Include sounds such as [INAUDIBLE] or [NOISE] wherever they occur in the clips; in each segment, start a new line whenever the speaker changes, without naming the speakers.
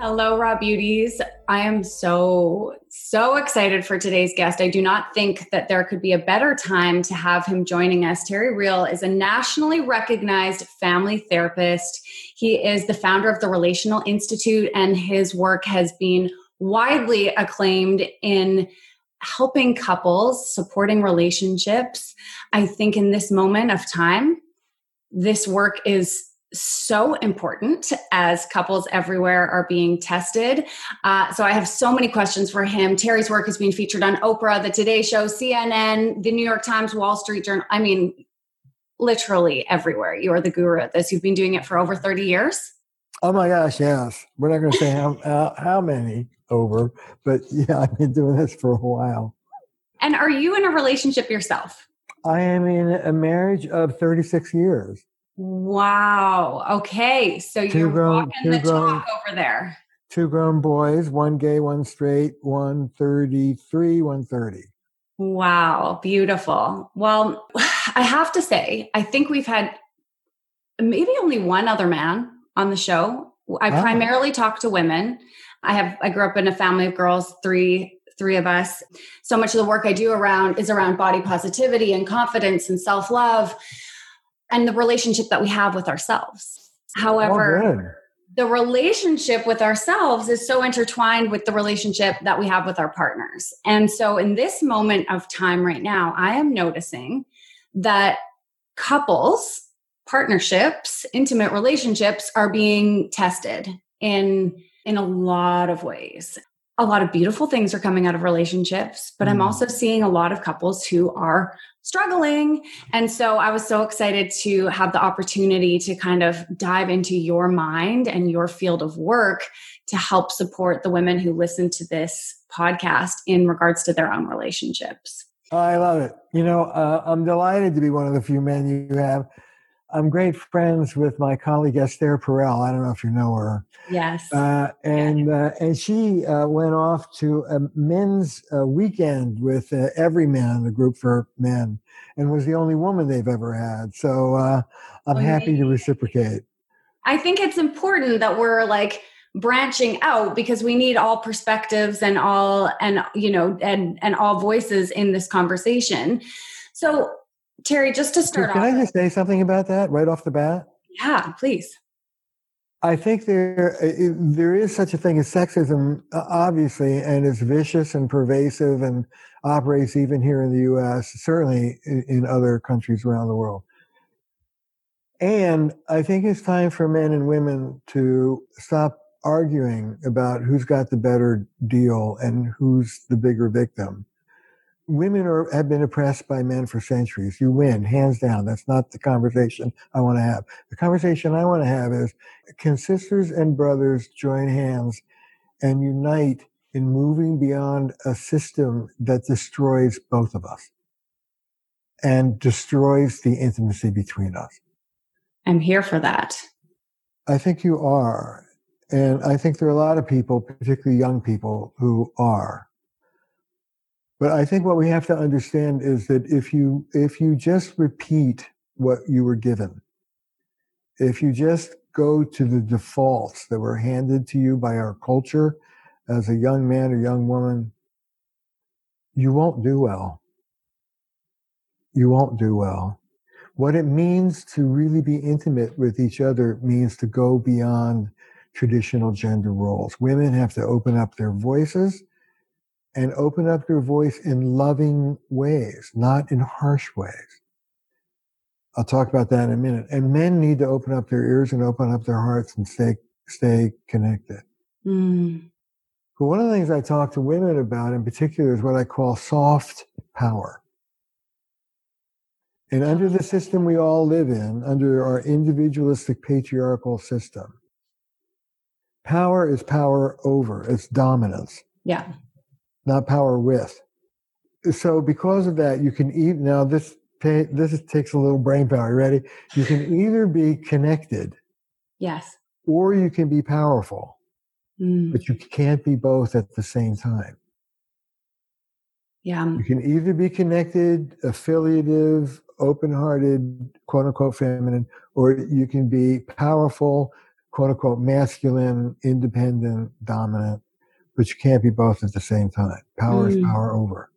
Hello, Raw Beauties. I am so, so excited for today's guest. I do not think that there could be a better time to have him joining us. Terry Real is a nationally recognized family therapist. He is the founder of the Relational Institute, and his work has been widely acclaimed in helping couples, supporting relationships. I think in this moment of time, this work is so important as couples everywhere are being tested. Uh, so I have so many questions for him. Terry's work has been featured on Oprah, The Today Show, CNN, The New York Times, Wall Street Journal. I mean, literally everywhere. You are the guru at this. You've been doing it for over 30 years.
Oh my gosh, yes. We're not going to say how, [LAUGHS] uh, how many over, but yeah, I've been doing this for a while.
And are you in a relationship yourself?
I am in a marriage of 36 years.
Wow. Okay. So you you're grown, walking the grown, talk over there.
Two grown boys, one gay, one straight, one 33, one 30.
Wow. Beautiful. Well, [SIGHS] I have to say, I think we've had maybe only one other man on the show. I oh. primarily talk to women. I have I grew up in a family of girls, three three of us. So much of the work I do around is around body positivity and confidence and self-love and the relationship that we have with ourselves. However, oh, the relationship with ourselves is so intertwined with the relationship that we have with our partners. And so, in this moment of time right now, I am noticing that couples, partnerships, intimate relationships are being tested in in a lot of ways a lot of beautiful things are coming out of relationships, but mm. I'm also seeing a lot of couples who are struggling. And so I was so excited to have the opportunity to kind of dive into your mind and your field of work to help support the women who listen to this podcast in regards to their own relationships.
I love it. You know, uh, I'm delighted to be one of the few men you have I'm great friends with my colleague Esther Perel. I don't know if you know her.
Yes.
Uh, and uh, and she uh, went off to a men's uh, weekend with uh, every man, in the group for men, and was the only woman they've ever had. So uh, I'm oh, happy to reciprocate.
I think it's important that we're like branching out because we need all perspectives and all and you know and and all voices in this conversation. So Terry, just to start
Can
off.
Can I just say something about that right off the bat?
Yeah, please.
I think there uh, there is such a thing as sexism, obviously, and it's vicious and pervasive and operates even here in the U.S., certainly in other countries around the world. And I think it's time for men and women to stop arguing about who's got the better deal and who's the bigger victim women are, have been oppressed by men for centuries. You win, hands down. That's not the conversation I want to have. The conversation I want to have is can sisters and brothers join hands and unite in moving beyond a system that destroys both of us and destroys the intimacy between us?
I'm here for that.
I think you are. And I think there are a lot of people, particularly young people, who are. But I think what we have to understand is that if you if you just repeat what you were given, if you just go to the defaults that were handed to you by our culture as a young man or young woman, you won't do well. You won't do well. What it means to really be intimate with each other means to go beyond traditional gender roles. Women have to open up their voices and open up your voice in loving ways, not in harsh ways. I'll talk about that in a minute. And men need to open up their ears and open up their hearts and stay stay connected. Mm. But one of the things I talk to women about in particular is what I call soft power. And under the system we all live in, under our individualistic patriarchal system, Power is power over, it's dominance.
Yeah.
Not power with. So because of that, you can eat now this this takes a little brain power. Ready? You can either be connected
Yes.
or you can be powerful,
Mm,
but you can't be both at the same time.
yeah.
You can either be connected, affiliative, open hearted, quote unquote feminine, or you can be powerful, quote unquote masculine, independent, dominant, but you can't be both at the same time. Power is
Mm.
power over.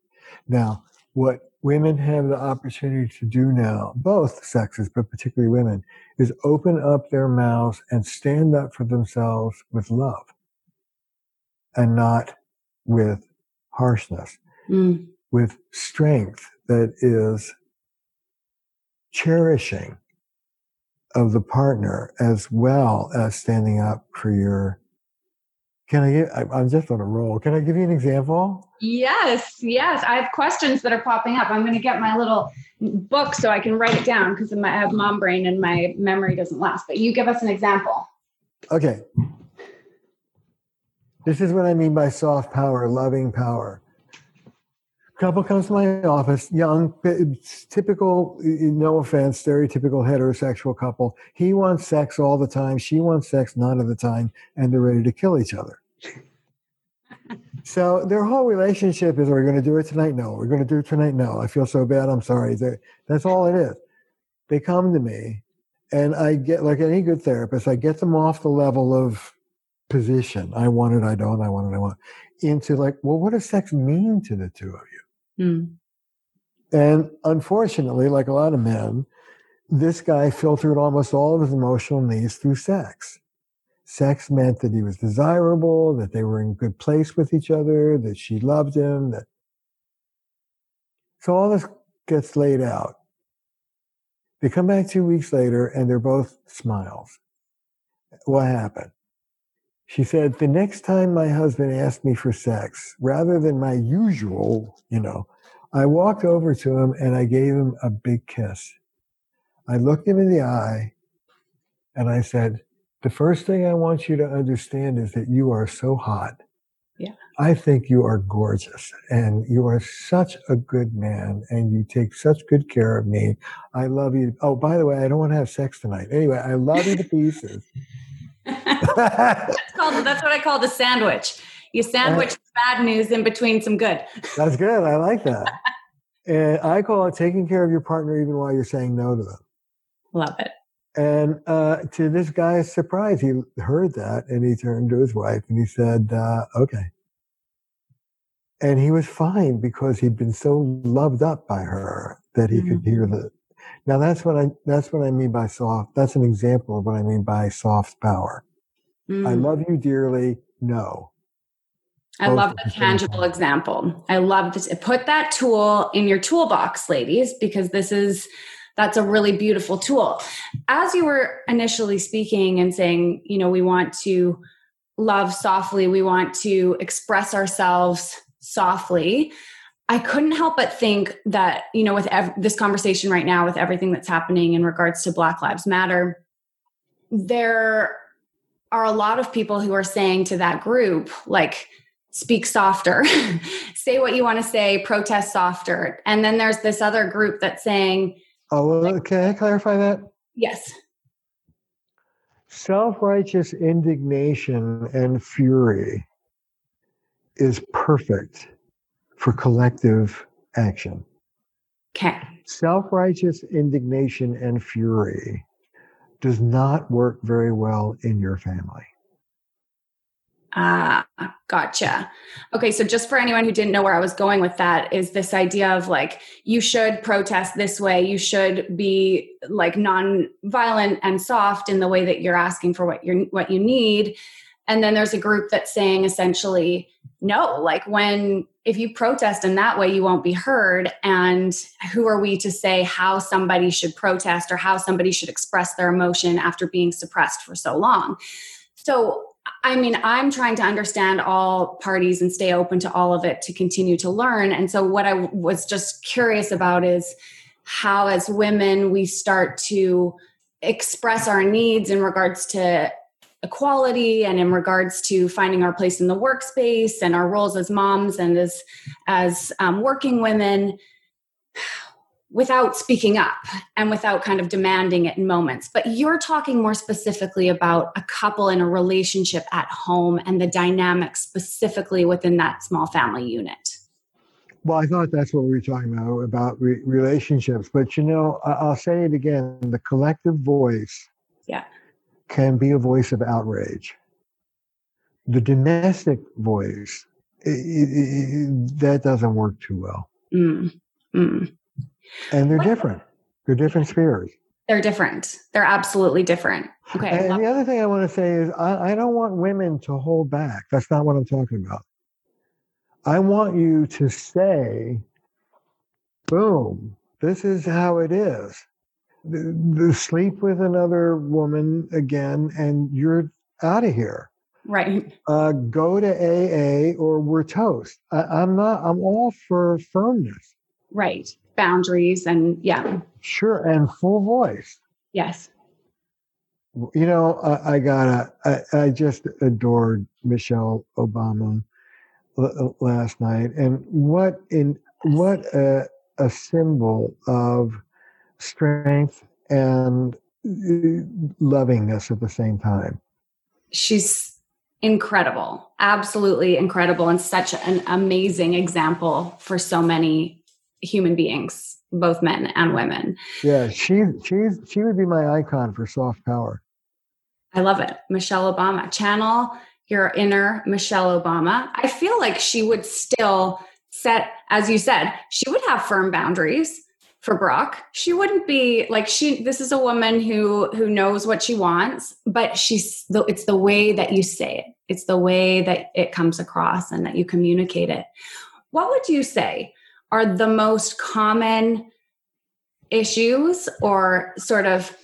Now, what women have the opportunity to do now, both sexes, but particularly women, is open up their mouths and stand up for themselves with love and not with harshness
Mm,
with strength that is cherishing of the partner as well as standing up for your can i give I- i'm just on a roll can i give you an example
Yes, yes. I have questions that are popping up. I'm going to get my little book so I can write it down because I have mom brain and my memory doesn't last. But you give us an example.
okay this is what i mean by soft power loving power couple comes to my office young typical no offense stereotypical heterosexual couple he wants sex all the time she wants sex none of the time and they're ready to kill each other so their whole relationship is are we going to do it tonight? No. We're going to do it tonight? No. I feel so bad. I'm sorry. They're- that's all it is. They come to me and i get like any good therapist i get them off the level of position. I want it i don't i want it i want it, into like well what does sex mean to the two of you?
Mm,
and unfortunately, like a lot of men, this guy filtered almost all of his emotional needs through sex. Sex meant that he was desirable, that they were in good place with each other, that she loved him, that so all this gets laid out. They come back two weeks later and they're both smiles. What happened? She said, the next time my husband asked me for sex, rather than my usual, you know, I walked over to him and I gave him a big kiss. I looked him in the eye and I said, the first thing I want you to understand is that you are so hot.
Yeah.
I think you are gorgeous and you are such a good man and you take such good care of me. I love you. Oh, by the way, I don't want to have sex tonight. Anyway, I love you to pieces. [LAUGHS]
that's called. That's what I call the sandwich. You sandwich uh, bad news in between some good.
That's good. I like that. [LAUGHS] And I call it taking care of your partner even while you're saying no to them.
Love it.
And uh, to this guy's surprise, he heard that and he turned to his wife and he said, uh, okay. And he was fine because he'd been so loved up by her that he could hear
Mm-hmm.
the. Now that's what I that's what I mean by soft. That's an example of what I mean by soft power. I
Mm.
love you dearly. No,
I
both
love the tangible example. I love this. Put that tool in your toolbox, ladies, because this is that's a really beautiful tool. As you were initially speaking and saying, you know, we want to love softly, we want to express ourselves softly. I couldn't help but think that, you know, with ev- this conversation right now, with everything that's happening in regards to Black Lives Matter, there are a lot of people who are saying to that group, like, speak softer, [LAUGHS] say what you want to say, protest softer. And then there's this other group that's saying,
Oh, well, can I clarify that?
yes,
Self righteous indignation and fury is perfect for collective action.
okay,
Self righteous indignation and fury does not work very well in your family.
Ah, gotcha. Okay, so just for anyone who didn't know where I was going with that, is this idea of like you should protest this way, you should be like non-violent and soft in the way that you're asking for what you're what you need, and then there's a group that's saying essentially no, like when if you protest in that way, you won't be heard, and who are we to say how somebody should protest or how somebody should express their emotion after being suppressed for so long? So I mean, I'm trying to understand all parties and stay open to all of it to continue to learn. And so, what I was just curious about is how, as women, we start to express our needs in regards to equality and in regards to finding our place in the workspace and our roles as moms and as as um, working women without speaking up and without kind of demanding it in moments but you're talking more specifically about a couple in a relationship at home and the dynamics specifically within that small family unit
well i thought that's what we were talking about about re- relationships but you know i'll say it again the collective voice
yeah
can be a voice of outrage. The domestic voice, it, it, it, that doesn't work too well.
Mm, mm.
And they're different. They're different spheres.
They're different. They're absolutely different. Okay.
And the other thing I want to say is I, I don't want women to hold back. That's not what I'm talking about. I want you to say, boom, this is how it is the, the sleep with another woman again and you're out of here
right
uh, go to aa or we're toast I, i'm not i'm all for firmness
right boundaries and yeah.
Sure and full voice.
Yes.
You know i, I gotta I, I just adored michelle obama l- last night and what in what a, a symbol of strength and uh, lovingness at the same time.
She's incredible, absolutely incredible, and such an amazing example for so many human beings, both men and women.
Yeah, she she's she would be my icon for soft power.
I love it, Michelle Obama. Channel your inner Michelle Obama. I feel like she would still set, as you said, she would have firm boundaries for Barack. She wouldn't be like she this is a woman who who knows what she wants, but she's the it's the way that you say it. It's the way that it comes across and that you communicate it. What would you say are the most common issues or sort of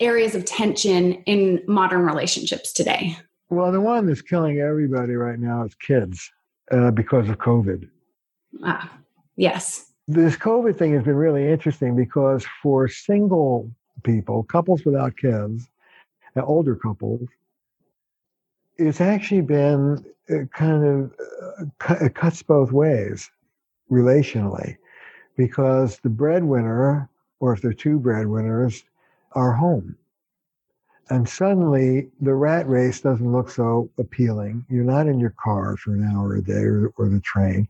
areas of tension in modern relationships today?
Well, the one that's killing everybody right now is kids uh, because of COVID.
Ah, yes
this COVID thing has been really interesting because for single people, couples without kids, and older couples, it's actually been uh, kind of uh, it cuts both ways relationally because the breadwinner, or if they're two breadwinners, are home. And suddenly the rat race doesn't look so appealing. You're not in your car for an hour a day or, or the train.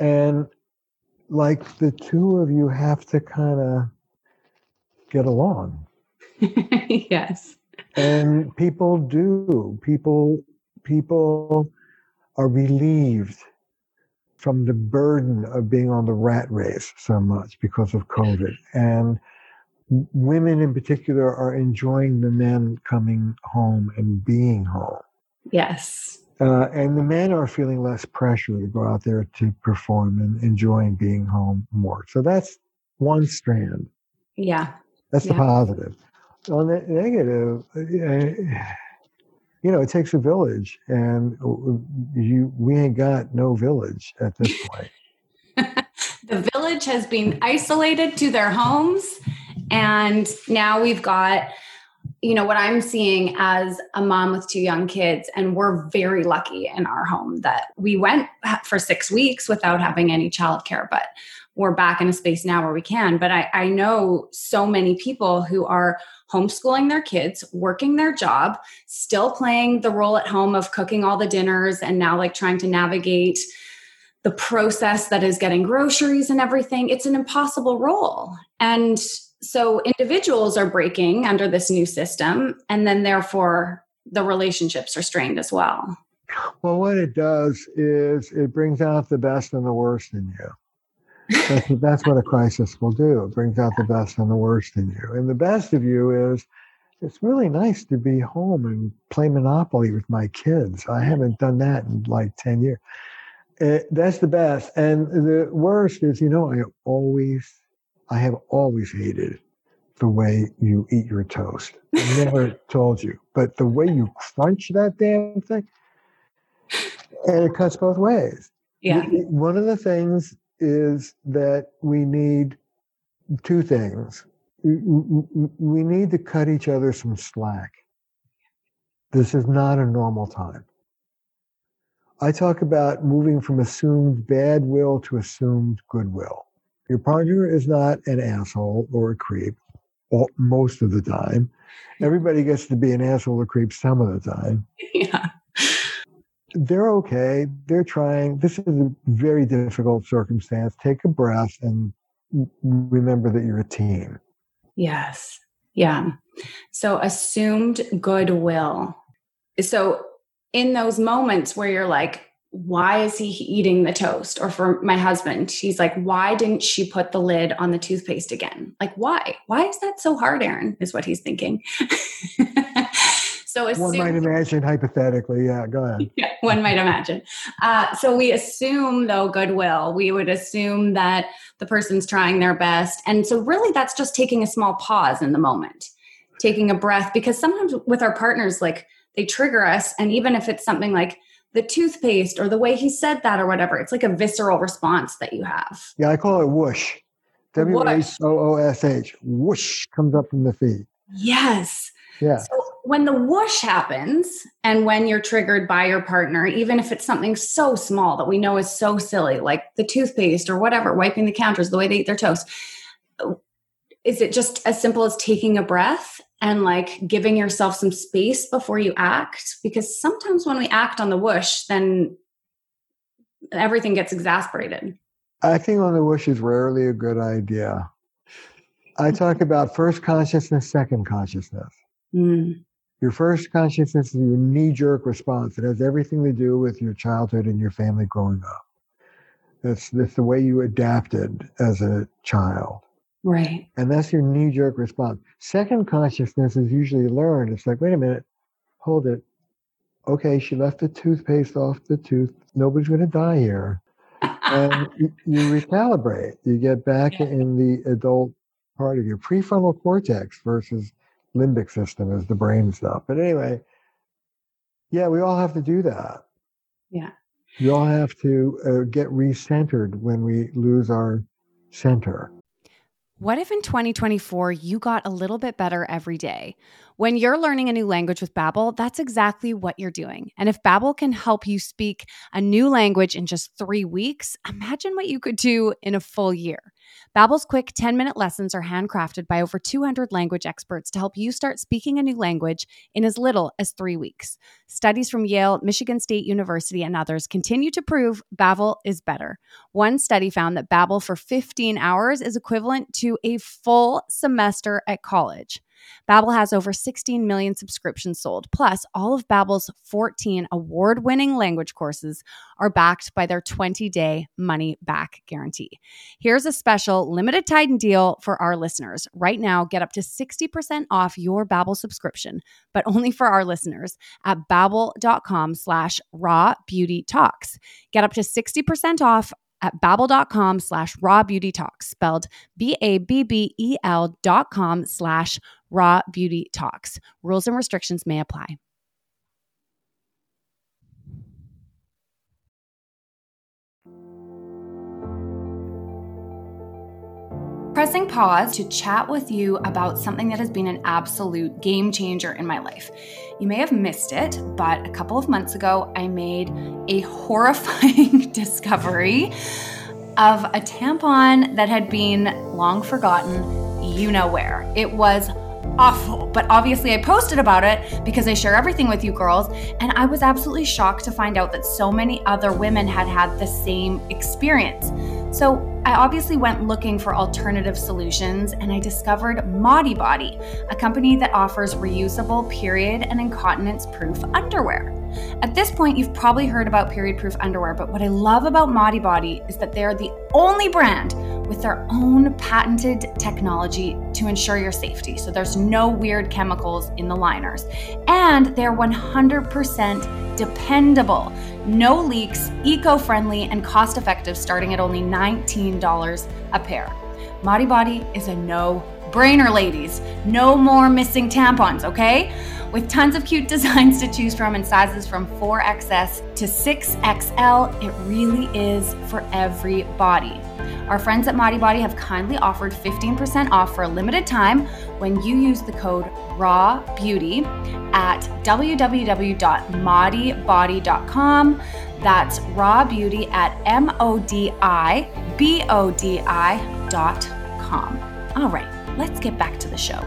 And like the two of you have to kind of get along. [LAUGHS]
yes.
And people do. People people are relieved from the burden of being on the rat race so much because of COVID. And women in particular are enjoying the men coming home and being home.
Yes.
Uh, and the men are feeling less pressure to go out there to perform and enjoying being home more. So that's one strand.
Yeah.
That's
yeah.
the positive. On the negative, uh, you know, it takes a village, and uh, you we ain't got no village at this [LAUGHS] point.
the village has been isolated to their homes, and now we've got you know what i'm seeing as a mom with two young kids and we're very lucky in our home that we went for six weeks without having any childcare but we're back in a space now where we can but I, I know so many people who are homeschooling their kids working their job still playing the role at home of cooking all the dinners and now like trying to navigate the process that is getting groceries and everything. It's an impossible role. And so individuals are breaking under this new system and then therefore the relationships are strained as well.
Well what it does is it brings out the best and the worst in you that's, that's what a crisis will do it brings out the best and the worst in you and the best of you is it's really nice to be home and play monopoly with my kids i haven't done that in like 10 years it, eh, that's the best and the worst is you know i always I have always hated the way you eat your toast. I never [LAUGHS] told you, but the way you crunch that damn thing, and it cuts both ways.
Yeah.
One of the things is that we need two things. We need to cut each other some slack. This is not a normal time. I talk about moving from assumed bad will to assumed goodwill. Your partner is not an asshole or a creep all, most of the time. Everybody gets to be an asshole or creep some of the time. [LAUGHS]
Yeah.
They're okay. They're trying. This is a very difficult circumstance. Take a breath and remember that you're a team.
Yes. Yeah. So assumed goodwill. So in those moments where you're like, why is he eating the toast? Or for my husband, he's like, why didn't she put the lid on the toothpaste again? Like, why? Why is that so hard, Erin? Is what he's thinking. [LAUGHS] so
assume, one might imagine hypothetically, yeah, go ahead. [LAUGHS]
Yeah, one might imagine. Uh, so we assume, though, goodwill. We would assume that the person's trying their best. And so, really, that's just taking a small pause in the moment, taking a breath, because sometimes with our partners, like, they trigger us. And even if it's something like the toothpaste or the way he said that or whatever, it's like a visceral response that you have.
Yeah, I call it whoosh. W H O O S H. Whoosh comes up from the feet.
Yes.
Yeah.
So when the whoosh happens and when you're triggered by your partner, even if it's something so small that we know is so silly, like the toothpaste or whatever, wiping the counters, the way they eat their toast, is it just as simple as taking a breath and like giving yourself some space before you act? Because sometimes when we act on the whoosh then everything gets exasperated.
Acting on the whoosh is rarely a good idea. I talk about first consciousness second consciousness. Mm. Your first consciousness is your knee-jerk response it has everything to do with your childhood and your family growing up that's, that's the way you adapted as a child
Right.
And that's your knee jerk response. Second consciousness is usually learned. It's like, wait a minute, hold it. Okay, she left the toothpaste off the tooth. Nobody's going to die here. and [LAUGHS] you, you, recalibrate. You get back yeah. in the adult part of your prefrontal cortex versus limbic system is the brain stuff. But anyway, yeah, we all have to do that.
Yeah.
We all have to uh, get recentered when we lose our center.
What if in 2024 you got a little bit better every day? When you're learning a new language with Babbel, that's exactly what you're doing. And if Babbel can help you speak a new language in just 3 weeks, imagine what you could do in a full year. Babbel's quick 10-minute lessons are handcrafted by over 200 language experts to help you start speaking a new language in as little as 3 weeks. Studies from Yale, Michigan State University, and others continue to prove Babbel is better. One study found that Babbel for 15 hours is equivalent to a full semester at college. Babbel has over 16 million subscriptions sold. Plus, all of Babbel's 14 award-winning language courses are backed by their 20-day money-back guarantee. Here's a special limited time deal for our listeners. Right now, get up to 60% off your Babbel subscription, but only for our listeners at babbel.com slash raw beauty talks. Get up to 60% off at babbel.com slash raw beauty talks, spelled B-A-B-B-E-L dot com slash raw beauty talks. Rules and restrictions may apply. Pressing pause to chat with you about something that has been an absolute game changer in my life. You may have missed it, but a couple of months ago, I made a horrifying [LAUGHS] discovery of a tampon that had been long forgotten, you know where. It was awful. But obviously, I posted about it because I share everything with you girls. And I was absolutely shocked to find out that so many other women had had the same experience. So I obviously went looking for alternative solutions and I discovered Modibodi, a company that offers reusable period and incontinence proof underwear. At this point, you've probably heard about period proof underwear, but what I love about Modibodi is that they're the only brand with their own patented technology to ensure your safety. So there's no weird chemicals in the liners. And they're 100% dependable. No leaks, eco friendly, and cost effective, starting at only $19 a pair. Modibodi is a no brainer, ladies. No more missing tampons, okay?
With tons of cute [LAUGHS] designs to choose from and sizes from 4XS to 6XL, it really is for every body. Our friends at Modibodi have kindly offered 15% off for a limited time when you use the code Raw Beauty at www.modibody.com. That's Raw Beauty at M O D I B O D I dot com. All right, let's get back to the show.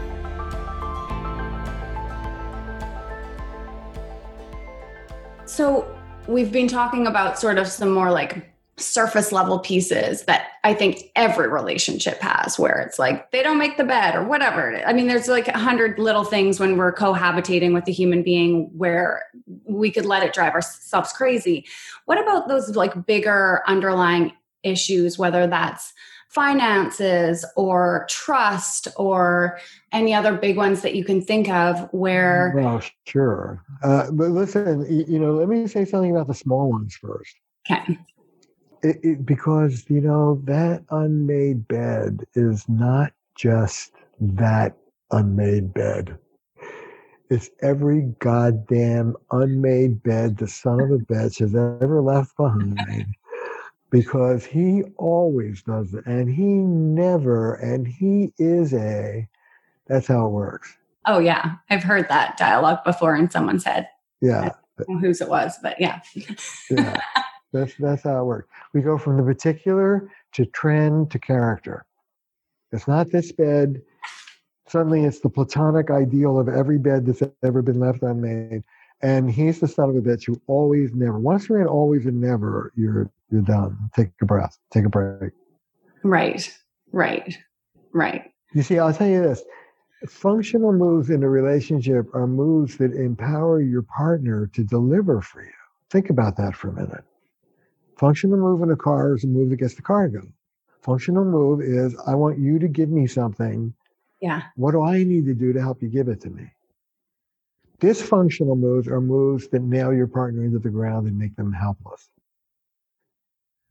So, we've been talking about sort of some more like surface level pieces that I think every relationship has where it's like they don't make the bed or whatever. I mean, there's like a hundred little things when we're cohabitating with a human being where we could let it drive ourselves crazy. What about those like bigger underlying issues, whether that's finances or trust or any other big ones that you can think of where
well sure. Uh, but listen you know let me say something about the small ones first.
Okay.
It, it, because you know that unmade bed is not just that unmade bed. It's every goddamn unmade bed the son of a bitch has ever left behind because he always does it and he never and he is a that's how it works
oh yeah i've heard that dialogue before in someone's head
yeah
whose it was but yeah [LAUGHS]
yeah that's that's how it works. We go from the particular to trend to character. It's not this bed. Suddenly, it's the platonic ideal of every bed that's ever been left unmade. And he's the son of a bitch who always, never. Once you're in always and never, you're you're done. Take a breath. Take a break.
Right. Right. Right.
You see, I'll tell you this. Functional moves in a relationship are moves that empower your partner to deliver for you. Think about that for a minute. Functional move in a car is a move that gets the car going. Functional move is I want you to give me something.
Yeah.
What do I need to do to help you give it to me? Dysfunctional moves are moves that nail your partner into the ground and make them helpless.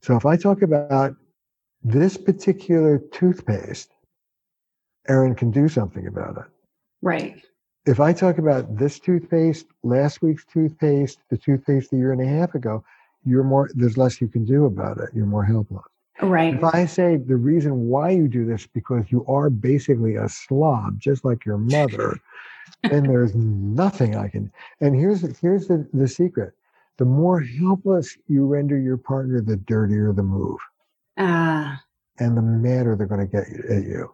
So if I talk about this particular toothpaste, Erin can do something about it.
Right.
If I talk about this toothpaste, last week's toothpaste, the toothpaste a year and a half ago, you're more there's less you can do about it. You're more helpless.
Right.
If i say the reason why you do this because you are basically a slob just like your mother [LAUGHS] then there's nothing i can and here's here's the, the secret. The more helpless you render your partner the dirtier the move.
Ah. Uh,
and the madder they're going to get at you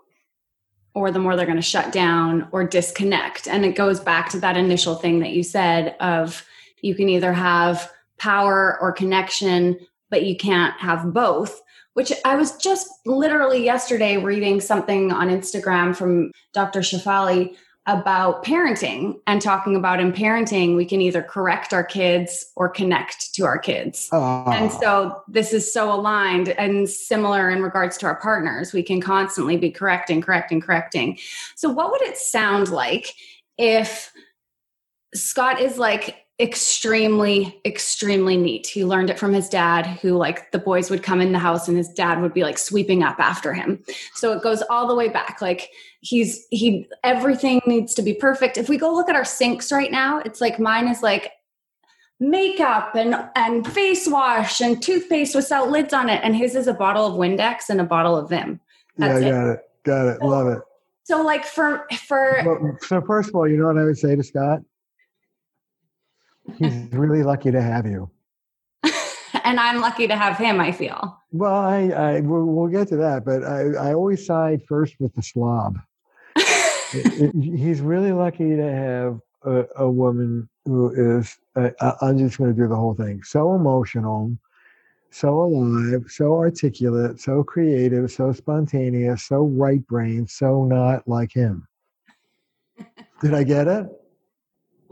or the more they're going to shut down or disconnect and it goes back to that initial thing that you said of you can either have power or connection, but you can't have both. Which I was just literally yesterday reading something on Instagram from Dr. Shefali about parenting and talking about in parenting, we can either correct our kids or connect to our kids.
Oh.
And ah. so this is so aligned and similar in regards to our partners. We can constantly be correcting, correcting, correcting. So, what would it sound like if Scott is like, extremely extremely neat. He learned it from his dad who like the boys would come in the house and his dad would be like sweeping up after him. So it goes all the way back. Like he's he everything needs to be perfect. If we go look at our sinks right now it's like mine is like makeup and and face wash and toothpaste without lids on it and his is a bottle of windex and a bottle of vim.
That's yeah got it. it got it. Love it.
so like for for
so first of all you know what i would say to scott He's really lucky to have you. [LAUGHS]
and I'm lucky to have him, I feel.
Well, I, I we'll, we'll get to that, but I, I always side first with the slob. it, [LAUGHS] it, he's really lucky to have a, a woman who is, uh, I'm just going to do the whole thing, so emotional, so alive, so articulate, so creative, so spontaneous, so right brain, so not like him. Did I get it?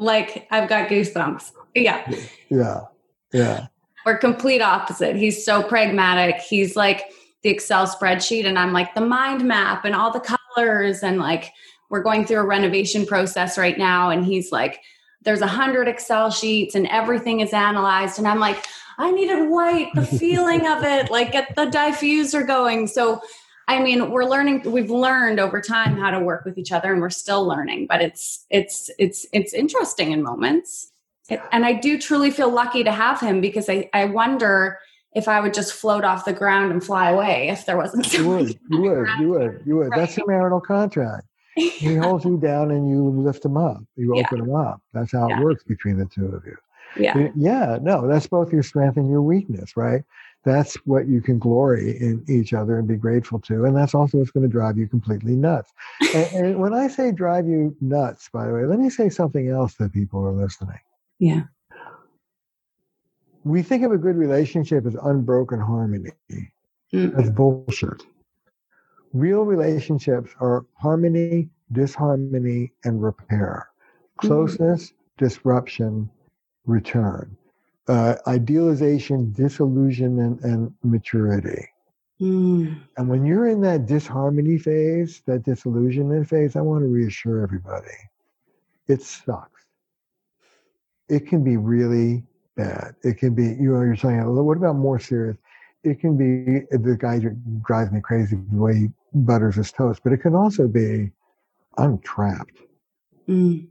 Like I've got goosebumps. Yeah.
Yeah. Yeah.
We're complete opposite. He's so pragmatic. He's like the Excel spreadsheet, and I'm like the mind map and all the colors. And like we're going through a renovation process right now, and he's like, there's a hundred Excel sheets and everything is analyzed. And I'm like, I needed white, the [LAUGHS] feeling of it, like get the diffuser going. So I mean, we're learning. We've learned over time how to work with each other, and we're still learning. But it's it's it's it's interesting in moments, it, and I do truly feel lucky to have him because I I wonder if I would just float off the ground and fly away if there wasn't.
You would, you would, you would, you would. Right. That's a marital contract. He [LAUGHS] holds you down and you lift him up. You yeah. open him up. That's how yeah. it works between the two of you.
Yeah.
Yeah. No, that's both your strength and your weakness, right? That's what you can glory in each other and be grateful to. And that's also what's going to drive you completely nuts. and, [LAUGHS] and, when I say drive you nuts, by the way, let me say something else that people are listening.
Yeah.
We think of a good relationship as unbroken harmony. That's bullshit. Real relationships are harmony, disharmony, and repair. Mm-hmm. Closeness, mm. disruption, return uh, idealization, disillusionment, and maturity. Mm. And when you're in that disharmony phase, that disillusionment phase, I want to reassure everybody it sucks. It can be really bad. It can be, you know, you're saying, what about more serious? It can be the guy who drives me crazy the way he butters his toast, but it can also be, I'm trapped. Mm.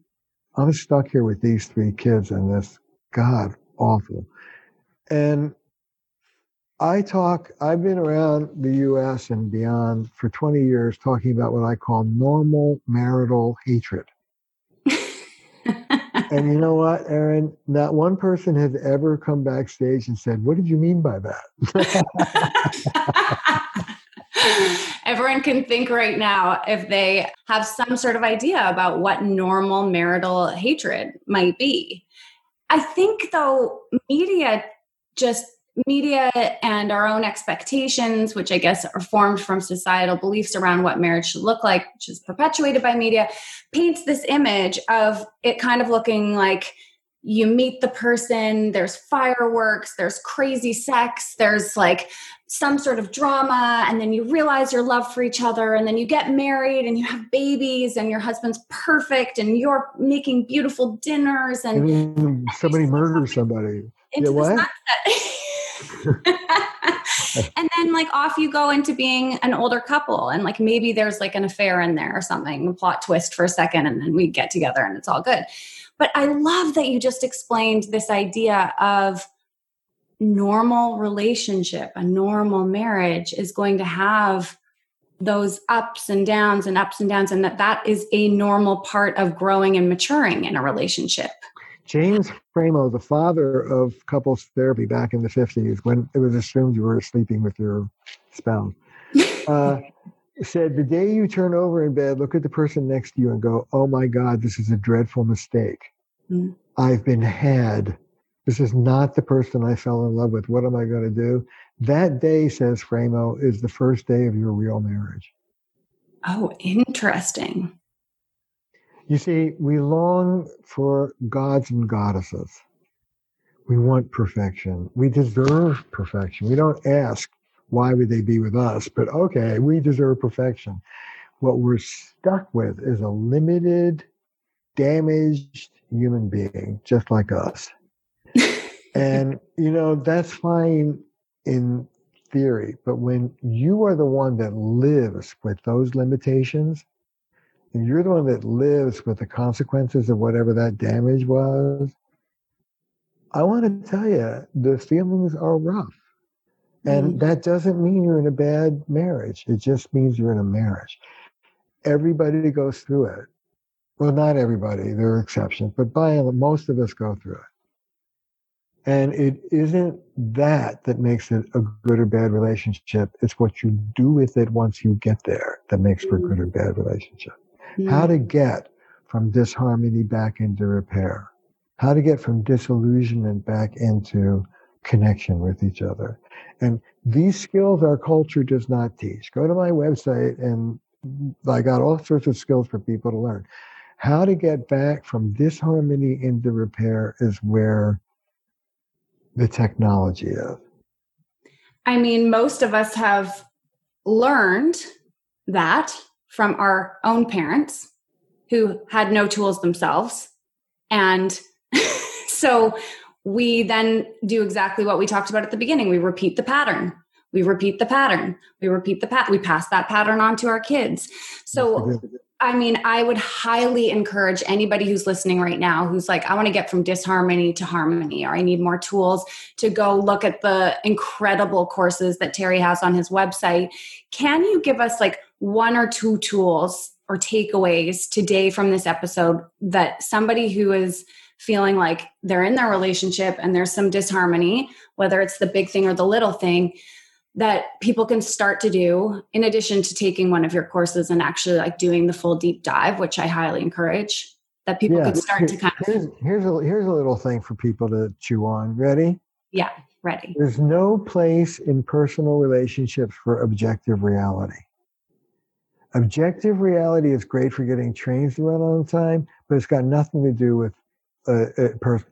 I'm stuck here with these three kids and this God awful. And I talk, I've been around the US and beyond for 20 years talking about what I call normal marital hatred. and you know what, Erin? Not one person has ever come backstage and said, What did you mean by
that? [LAUGHS] Everyone can think right now if they have some sort of idea about what normal marital hatred might be. I think though media just media and our own expectations, which I guess are formed from societal beliefs around what marriage should look like, which is perpetuated by media, paints this image of it kind of looking like you meet the person, there's fireworks, there's crazy sex, there's like some sort of drama, and then you realize your love for each other, and then you get married and you have babies, and your husband's perfect, and you're making beautiful dinners, and,
and [LAUGHS] somebody murders somebody.
Into yeah, what? [LAUGHS] and then like off you go into being an older couple and like maybe there's like an affair in there or something a plot twist for a second and then we get together and it's all good but I love that you just explained this idea of normal relationship, a normal marriage is going to have those ups and downs and ups and downs and that that is a normal part of growing and maturing in a relationship.
James Framo, the father of couples therapy back in the 50s, when it was assumed you were sleeping with your spouse, [LAUGHS] uh, said the day you turn over in bed, look at the person next to you and go, "Oh my God, this is a dreadful mistake. Mm. I've been had. This is not the person I fell in love with. What am I going to do?" That day, says Framo, is the first day of your real marriage.
Oh, interesting.
You see, we long for gods and goddesses. We want perfection. We deserve perfection. We don't ask why would they be with us? But okay, we deserve perfection. What we're stuck with is a limited, damaged human being, just like us. [LAUGHS] and, you know, that's fine in theory. But when you are the one that lives with those limitations, and you're the one that lives with the consequences of whatever that damage was, I want to tell you, the feelings are rough. And mm-hmm. that doesn't mean you're in a bad marriage. It just means you're in a marriage. Everybody goes through it. Well, not everybody, there are exceptions, but by and large, most of us go through it. And it isn't that that makes it a good or bad relationship. It's what you do with it once you get there that makes for a good or mm-hmm. bad relationship. Mm-hmm. How to get from disharmony back into repair. How to get from disillusionment back into connection with each other. And these skills our culture does not teach. Go to my website and I got all sorts of skills for people to learn. How to get back from disharmony into repair is where the technology is.
I mean, most of us have learned that from our own parents who had no tools themselves. And [LAUGHS] so we then do exactly what we talked about at the beginning. We repeat the pattern. we repeat the pattern we repeat the pat we pass that pattern on to our kids so I mean, I would highly encourage anybody who's listening right now who's like, I want to get from disharmony to harmony, or I need more tools to go look at the incredible courses that Terry has on his website. Can you give us like one or two tools or takeaways today from this episode that somebody who is feeling like they're in their relationship and there's some disharmony, whether it's the big thing or the little thing, that people can start to do in addition to taking one of your courses and actually like doing the full deep dive which i highly encourage that people yeah, could start to kind
of here's, here's a here's a little thing for people to chew on. Ready?
Yeah ready.
There's no place in personal relationships for objective reality. Objective reality is great for getting trains to run on time but it's got nothing to do with uh, person.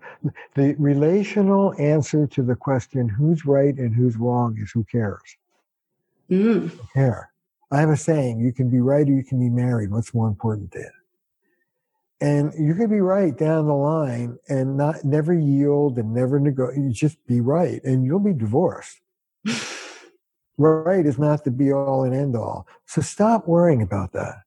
The relational answer to the question who's right and who's wrong is who cares.
Mm.
Who care. I have a saying: you can be right or you can be married. What's more important you? And you can be right down the line and not never yield and never negotiate. Just be right, and you'll be divorced. [LAUGHS] right is not the be all and end all. So stop worrying about that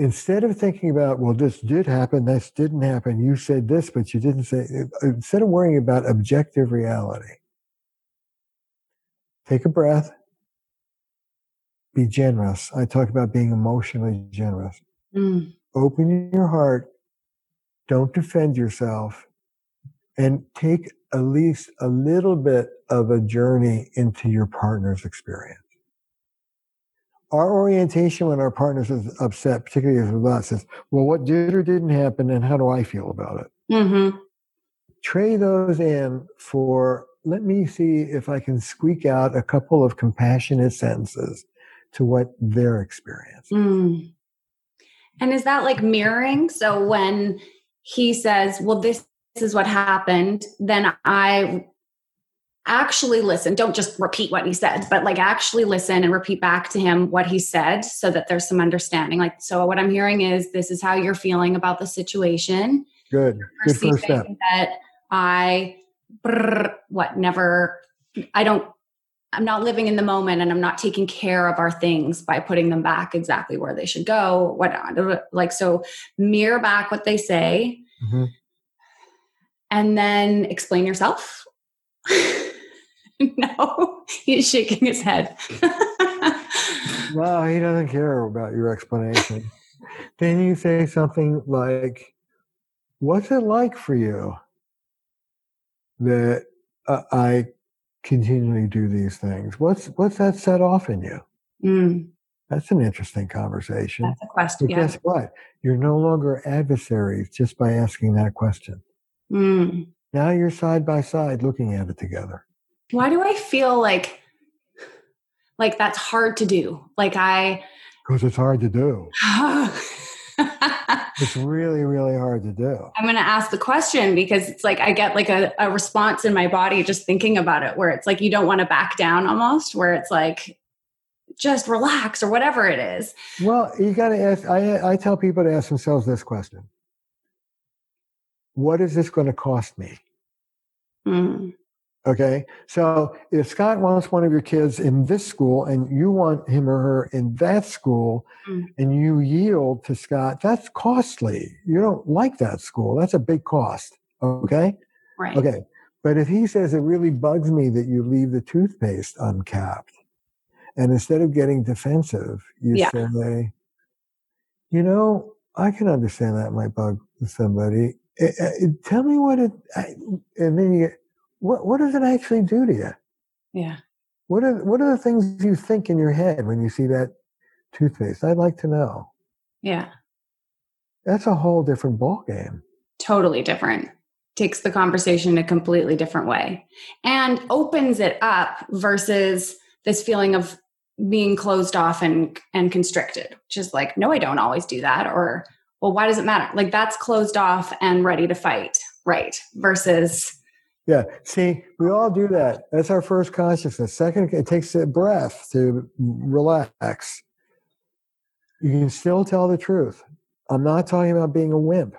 instead of thinking about, well, this did happen, this didn't happen, you said this, but you didn't say, instead of worrying about objective reality, take a breath, be generous. I talk about being emotionally generous.
Mm.
Open your heart, don't defend yourself, and take at least a little bit of a journey into your partner's experience our orientation when our partner is upset, particularly with us, is well, what did or didn't happen, and how do I feel about it?
Mm-hmm.
Trade those in for let me see if I can squeak out a couple of compassionate sentences to what they're experiencing.
Mm. And is that like mirroring? So when he says, Well, this is what happened, then I actually listen don't just repeat what he said but like actually listen and repeat back to him what he said so that there's some understanding. Like so what i'm hearing is this is how you're feeling about the situation.
Good. Good first step.
that i brr, what never i don't i'm not living in the moment and i'm not taking care of our things by putting them back exactly where they should go what like so mirror back what they say
mm-hmm.
and then explain yourself [LAUGHS] [LAUGHS] no, he's shaking his head. [LAUGHS]
no, he doesn't care about your explanation. [LAUGHS] then you say something like, What's it like for you that uh, I continually do these things? What's what's that set off in you?
Mm.
That's an interesting conversation.
That's a question.
But yeah. guess what? You're no longer adversaries just by asking that question.
Mm.
Now you're side by side looking at it together
why do I feel like like that's hard to do? Like I
because it's hard to do. [LAUGHS] it's really, really hard to do.
I'm going to ask the question because it's like I get like a, a response in my body just thinking about it, where it's like you don't want to back down almost, where it's like just relax or whatever it is.
Well, you got to ask. I, I tell people to ask themselves this question What is this going to cost me?
Mm.
Okay. So if Scott wants one of your kids in this school and you want him or her in that school mm. and you yield to Scott, that's costly. You don't like that school. That's a big cost. Okay.
Right.
Okay. But if he says it really bugs me that you leave the toothpaste uncapped, and instead of getting defensive, you yeah. say, you know, I can understand that might bug somebody. It, it, tell me what it, I, and then you get, what what does it actually do to you?
Yeah.
What are what are the things you think in your head when you see that toothpaste? I'd like to know.
Yeah.
That's a whole different ball game.
Totally different. Takes the conversation in a completely different way and opens it up versus this feeling of being closed off and and constricted, which is like, no, I don't always do that, or well, why does it matter? Like that's closed off and ready to fight, right? Versus
yeah. See, we all do that. That's our first consciousness. Second, it takes a breath to relax. You can still tell the truth. I'm not talking about being a wimp.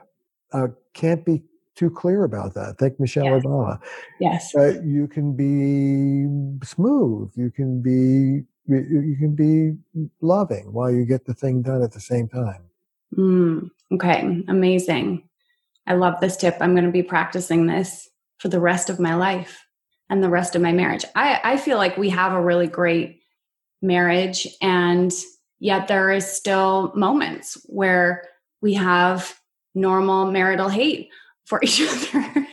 I can't be too clear about that. Think Michelle yes. Obama.
Yes.
Uh, you can be smooth. You can be you can be loving while you get the thing done at the same time.
Mm, okay, amazing. I love this tip. I'm going to be practicing this for the rest of my life and the rest of my marriage. I, I feel like we have a really great marriage, and yet there is still moments where we have normal marital hate for each [LAUGHS] other.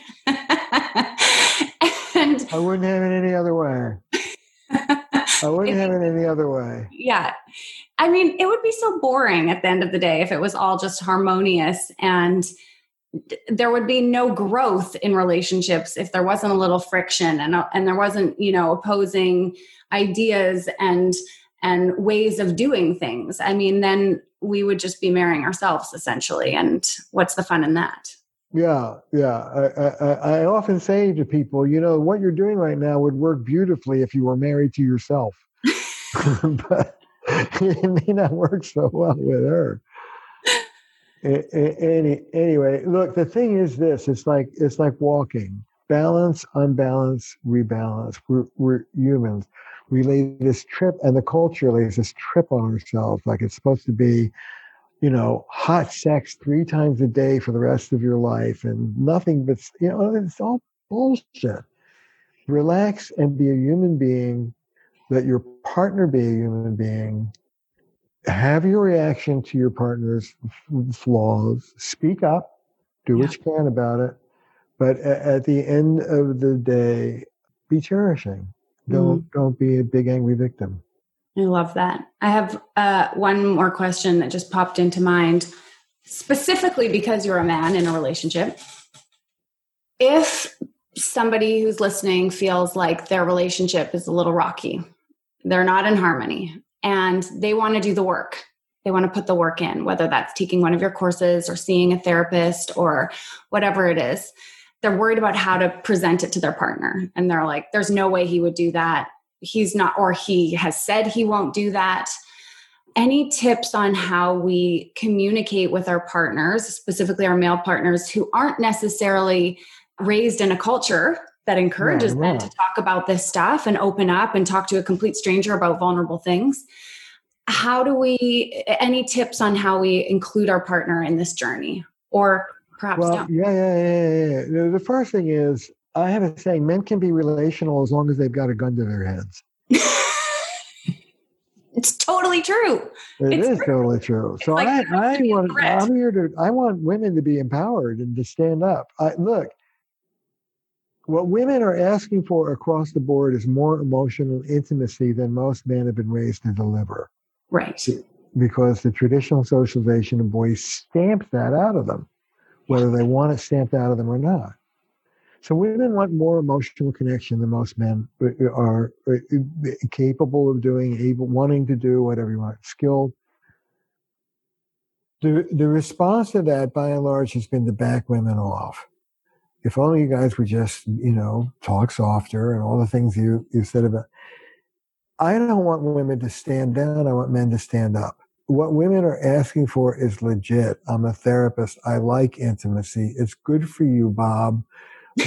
and I wouldn't have it any other way. I [LAUGHS] wouldn't have it any other way.
Yeah. I mean, it would be so boring at the end of the day if it was all just harmonious and there would be no growth in relationships if there wasn't a little friction and uh, and there wasn't, you know, opposing ideas and and ways of doing things. I mean, then we would just be marrying ourselves essentially and what's the fun in that?
Yeah, yeah. I, I, I, often say to people, you know, what you're doing right now would work beautifully if you were married to yourself, [LAUGHS] [LAUGHS] but [LAUGHS] it may not work so well with her. Any, anyway, look, the thing is this: it's like it's like walking, balance, unbalance, rebalance. We're, we're humans. We lay this trip, and the culture lays this trip on ourselves, like it's supposed to be you know, hot sex three times a day for the rest of your life and nothing but, you know, it's all bullshit. Relax and be a human being, let your partner be a human being. Have your reaction to your partner's flaws. Speak up. Do yeah. what you can about it. But at the end of the day, be cherishing. Don't mm. don't be a big angry victim.
I love that. I have uh, one more question that just popped into mind, specifically because you're a man in a relationship. If somebody who's listening feels like their relationship is a little rocky, they're not in harmony, and they want to do the work, they want to put the work in, whether that's taking one of your courses or seeing a therapist or whatever it is. They're worried about how to present it to their partner. And they're like, there's no way he would do that he's not, or he has said he won't do that. Any tips on how we communicate with our partners, specifically our male partners who aren't necessarily raised in a culture that encourages them to talk about this stuff and open up and talk to a complete stranger about vulnerable things? How do we, any tips on how we include our partner in this journey? Or perhaps
well,
don't?
Yeah, yeah, yeah, yeah. The first thing is I have a saying: men can be relational as long as they've got a gun to their heads. [LAUGHS]
it's totally true.
It
it's
is true. totally true. so like I, I want, I'm here to, I want women to be empowered and to stand up. I, look, what women are asking for across the board is more emotional intimacy than most men have been raised to deliver.
Right.
Because the traditional socialization of boys stamps that out of them, whether they want it stamped out of them or not. So women want more emotional connection than most men are uh, capable of doing, able, wanting to do whatever you want, skilled. The, the response to that, by and large, has been to back women off. If only you guys would just, you know, talk softer and all the things you, you said about. I don't want women to stand down. I want men to stand up. What women are asking for is legit. I'm a therapist. I like intimacy. It's good for you, Bob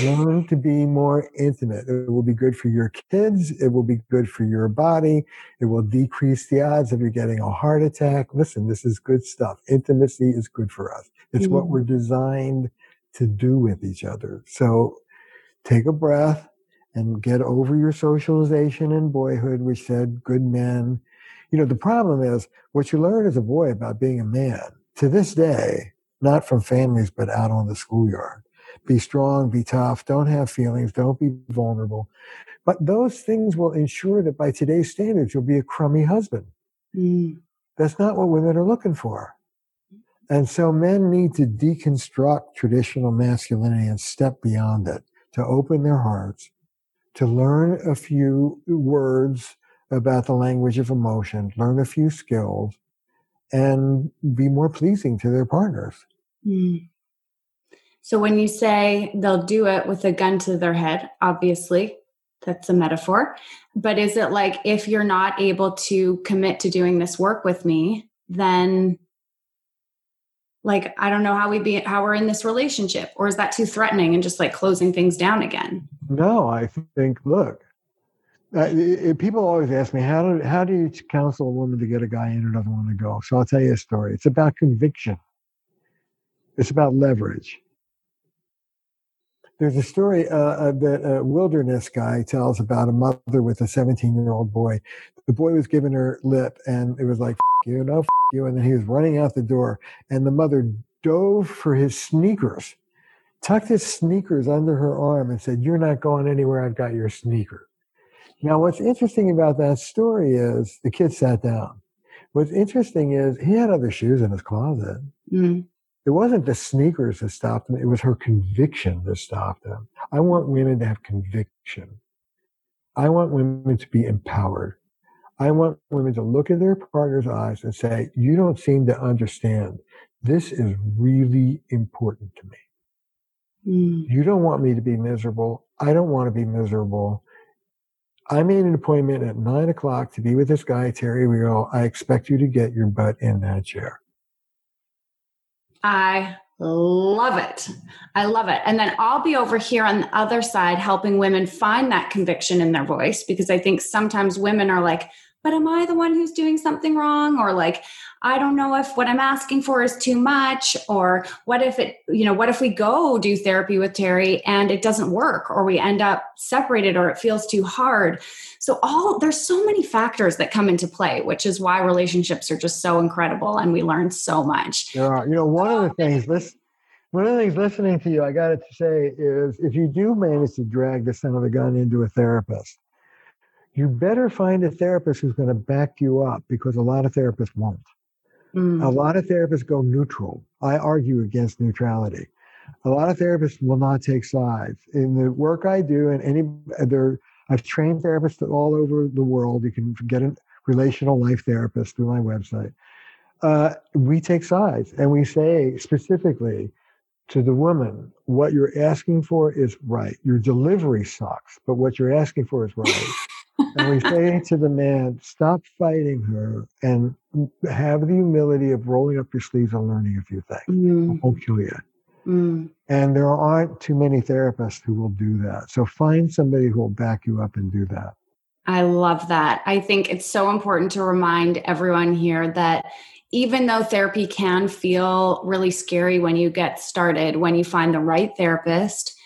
Learn to be more intimate. It will be good for your kids. It will be good for your body. It will decrease the odds of you getting a heart attack. Listen, this is good stuff. Intimacy is good for us. It's mm-hmm. what we're designed to do with each other. So take a breath and get over your socialization in boyhood, which said good men. You know, the problem is what you learn as a boy about being a man to this day, not from families, but out on the schoolyard be strong, be tough, don't have feelings, don't be vulnerable. But those things will ensure that by today's standards, you'll be a crummy husband. Mm. That's not what women are looking for. And so men need to deconstruct traditional masculinity and step beyond it, to open their hearts, to learn a few words about the language of emotion, learn a few skills, and be more pleasing to their partners. Mm.
So when you say they'll do it with a gun to their head, obviously that's a metaphor. But is it like if you're not able to commit to doing this work with me, then like i don't know how we be how we're in this relationship or is that too threatening and just like closing things down again?
No i think look uh, it, people always ask me how do how do you counsel a woman to get a guy in who doesn't to go? So i'll tell you a story. It's about conviction. It's about leverage. There's a story uh, uh that a wilderness guy tells about a mother with a 17 year old boy. The boy was giving her lip and it was like you know you and then he was running out the door and the mother dove for his sneakers tucked his sneakers under her arm and said you're not going anywhere. I've got your sneaker. Now what's interesting about that story is the kid sat down. What's interesting is he had other shoes in his closet. Mm. it wasn't the sneakers that stopped him it was her conviction that stopped him. I want women to have conviction. I want women to be empowered I want women to look in their partner's eyes and say, You don't seem to understand. This is really important to me. Mm. You don't want me to be miserable. I don't want to be miserable. I made an appointment at nine o'clock to be with this guy, Terry Real. I expect you to get your butt in that chair.
I love it. I love it. And then I'll be over here on the other side helping women find that conviction in their voice because I think sometimes women are like, but am I the one who's doing something wrong? Or like, I don't know if what I'm asking for is too much. Or what if it, you know, what if we go do therapy with Terry and it doesn't work or we end up separated or it feels too hard? So, all there's so many factors that come into play, which is why relationships are just so incredible and we learn so much.
There are, you know, one of the um, things, this, one of the things listening to you, I got to say is if you do manage to drag the son of a gun into a therapist, you better find a therapist who's going to back you up because a lot of therapists won't. Mm. A lot of therapists go neutral. I argue against neutrality. A lot of therapists will not take sides. In the work I do, and any there, I've trained therapists all over the world. You can get a relational life therapist through my website. Uh, we take sides and we say specifically to the woman, what you're asking for is right. Your delivery sucks, but what you're asking for is right. And we say to the man, stop fighting her and have the humility of rolling up your sleeves and learning a few things. Mm. I won't kill you. Mm. And there aren't too many therapists who will do that. So find somebody who will back you up and do that.
I love that. I think it's so important to remind everyone here that even though therapy can feel really scary when you get started, when you find the right therapist,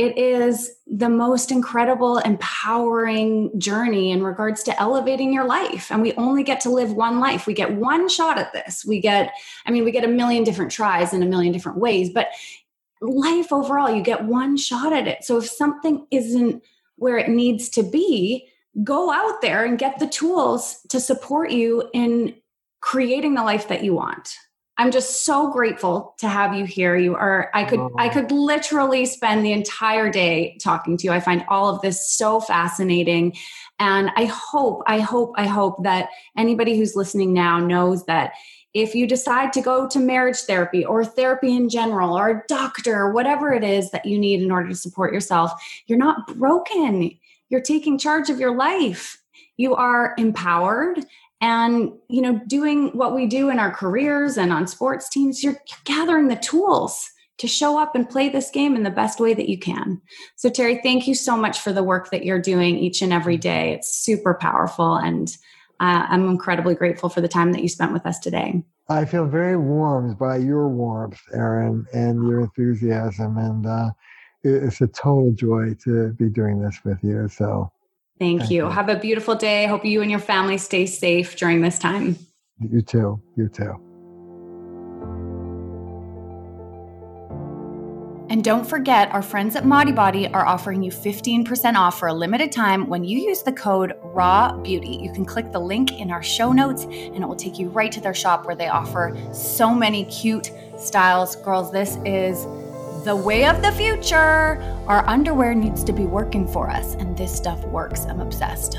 it is the most incredible, empowering journey in regards to elevating your life. And we only get to live one life. We get one shot at this. We get, I mean, we get a million different tries in a million different ways, but life overall, you get one shot at it. So if something isn't where it needs to be, go out there and get the tools to support you in creating the life that you want. I'm just so grateful to have you here. You are I could oh. I could literally spend the entire day talking to you. I find all of this so fascinating and I hope I hope I hope that anybody who's listening now knows that if you decide to go to marriage therapy or therapy in general or a doctor, whatever it is that you need in order to support yourself, you're not broken. You're taking charge of your life. You are empowered and you know doing what we do in our careers and on sports teams you're, gathering the tools to show up and play this game in the best way that you can. So terry thank you so much for the work that you're doing each and every day. It's super powerful and uh, i'm incredibly grateful for the time that you spent with us today.
I feel very warmed by your warmth erin and your enthusiasm. And uh, it's a total joy to be doing this with you. So
Thank, Thank you. you. Have a beautiful day. Hope you and your family stay safe during this time.
You too. You too.
And don't forget, our friends at Modibodi are offering you 15% off for a limited time when you use the code Raw Beauty. You can click the link in our show notes and it will take you right to their shop where they offer so many cute styles. Girls, this is the way of the future. Our underwear needs to be working for us, and this stuff works. I'm obsessed.